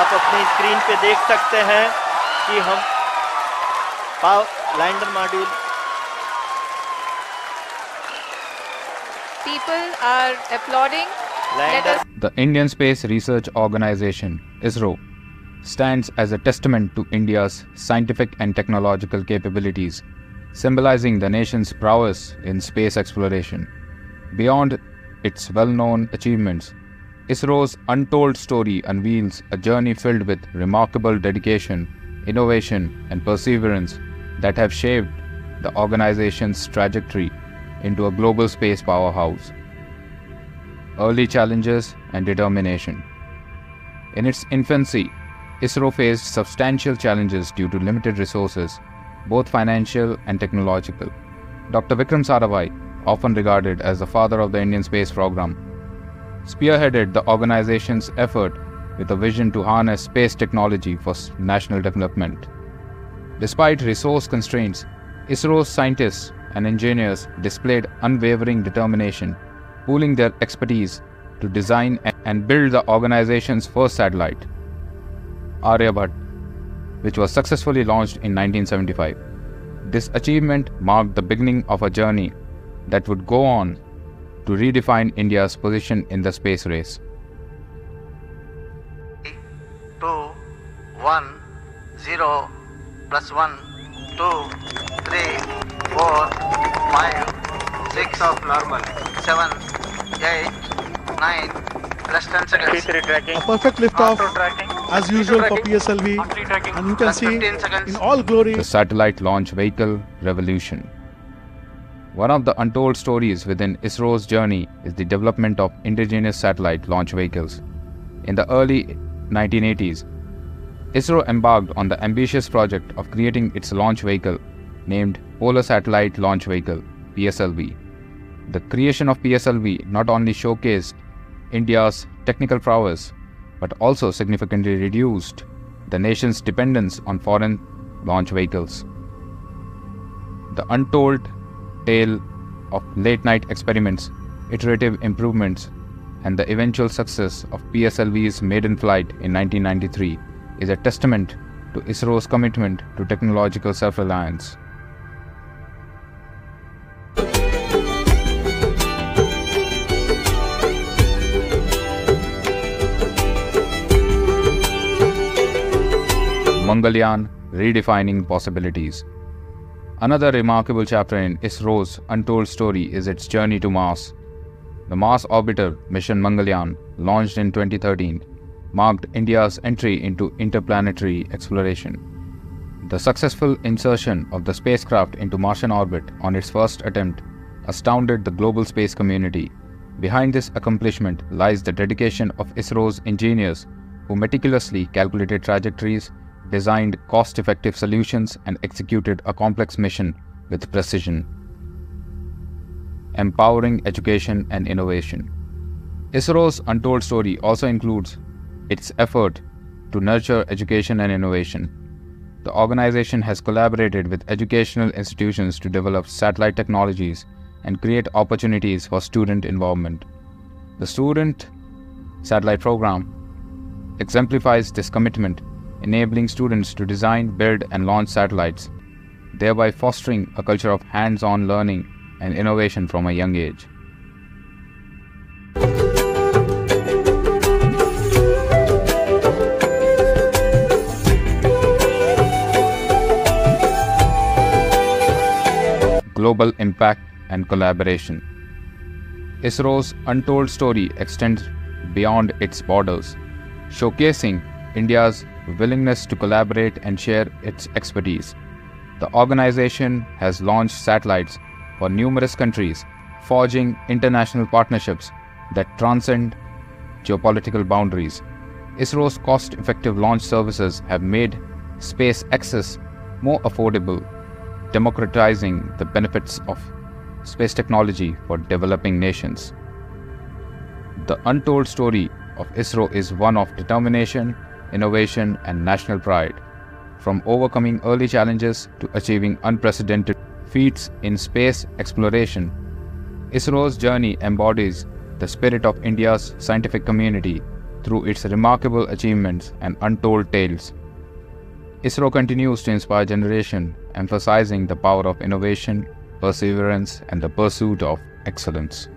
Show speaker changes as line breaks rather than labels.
आप अपनी स्क्रीन पे देख सकते हैं कि हम पाव lander module
People are applauding. Let
lander
us
The Indian Space Research Organization, ISRO, stands as a testament to India's scientific and technological capabilities, symbolizing the nation's prowess in space exploration. Beyond its well known achievements, ISRO's untold story unveils a journey filled with remarkable dedication, innovation, and perseverance that have shaped the organization's trajectory into a global space powerhouse early challenges, and determination. In its infancy, ISRO faced substantial challenges due to limited resources, both financial and technological. Dr. Vikram Sarabhai, often regarded as the father of the Indian space program, spearheaded the organization's effort with a vision to harness space technology for national development. Despite resource constraints, ISRO's scientists and engineers displayed unwavering determination, pooling their expertise to design and build the organization's first satellite, Aryabhat, which was successfully launched in 1975. This achievement marked the beginning of a journey that would go on to redefine India's position in the space race.
two, one, zero, plus one, two, three, four, five, six of normal, seven, eight, nine, plus ten seconds.
tracking
A perfect liftoff
tracking.
as usual for PSLV and you can
Plus
see
15 seconds.
in all glory
the satellite launch vehicle revolution. One of the untold stories within ISRO's journey is the development of indigenous satellite launch vehicles. In the early 1980s, ISRO embarked on the ambitious project of creating its launch vehicle named Polar Satellite Launch Vehicle PSLV. The creation of PSLV not only showcased India's technical prowess but also significantly reduced the nation's dependence on foreign launch vehicles. The untold tale of late night experiments, iterative improvements, and the eventual success of PSLV's maiden flight in 1993 is a testament to ISRO's commitment to technological self reliance. Mangalyaan Redefining Possibilities. Another remarkable chapter in ISRO's untold story is its journey to Mars. The Mars Orbiter mission Mangalyaan, launched in 2013, marked India's entry into interplanetary exploration. The successful insertion of the spacecraft into Martian orbit on its first attempt astounded the global space community. Behind this accomplishment lies the dedication of ISRO's engineers who meticulously calculated trajectories, designed cost effective solutions, and executed a complex mission with precision. Empowering education and innovation. ISRO's untold story also includes its effort to nurture education and innovation. The organization has collaborated with educational institutions to develop satellite technologies and create opportunities for student involvement. The Student Satellite Program exemplifies this commitment, enabling students to design, build, and launch satellites, thereby fostering a culture of hands on learning and innovation from a young age. Global impact and collaboration. ISRO's untold story extends beyond its borders, showcasing India's willingness to collaborate and share its expertise. The organization has launched satellites for numerous countries, forging international partnerships that transcend geopolitical boundaries. ISRO's cost effective launch services have made space access more affordable, democratizing the benefits of space technology for developing nations. The untold story of ISRO is one of determination, innovation, and national pride. From overcoming early challenges to achieving unprecedented feats in space exploration, ISRO's journey embodies the spirit of India's scientific community, through its remarkable achievements and untold tales. ISRO continues to inspire generation, emphasizing the power of innovation, perseverance, and the pursuit of excellence.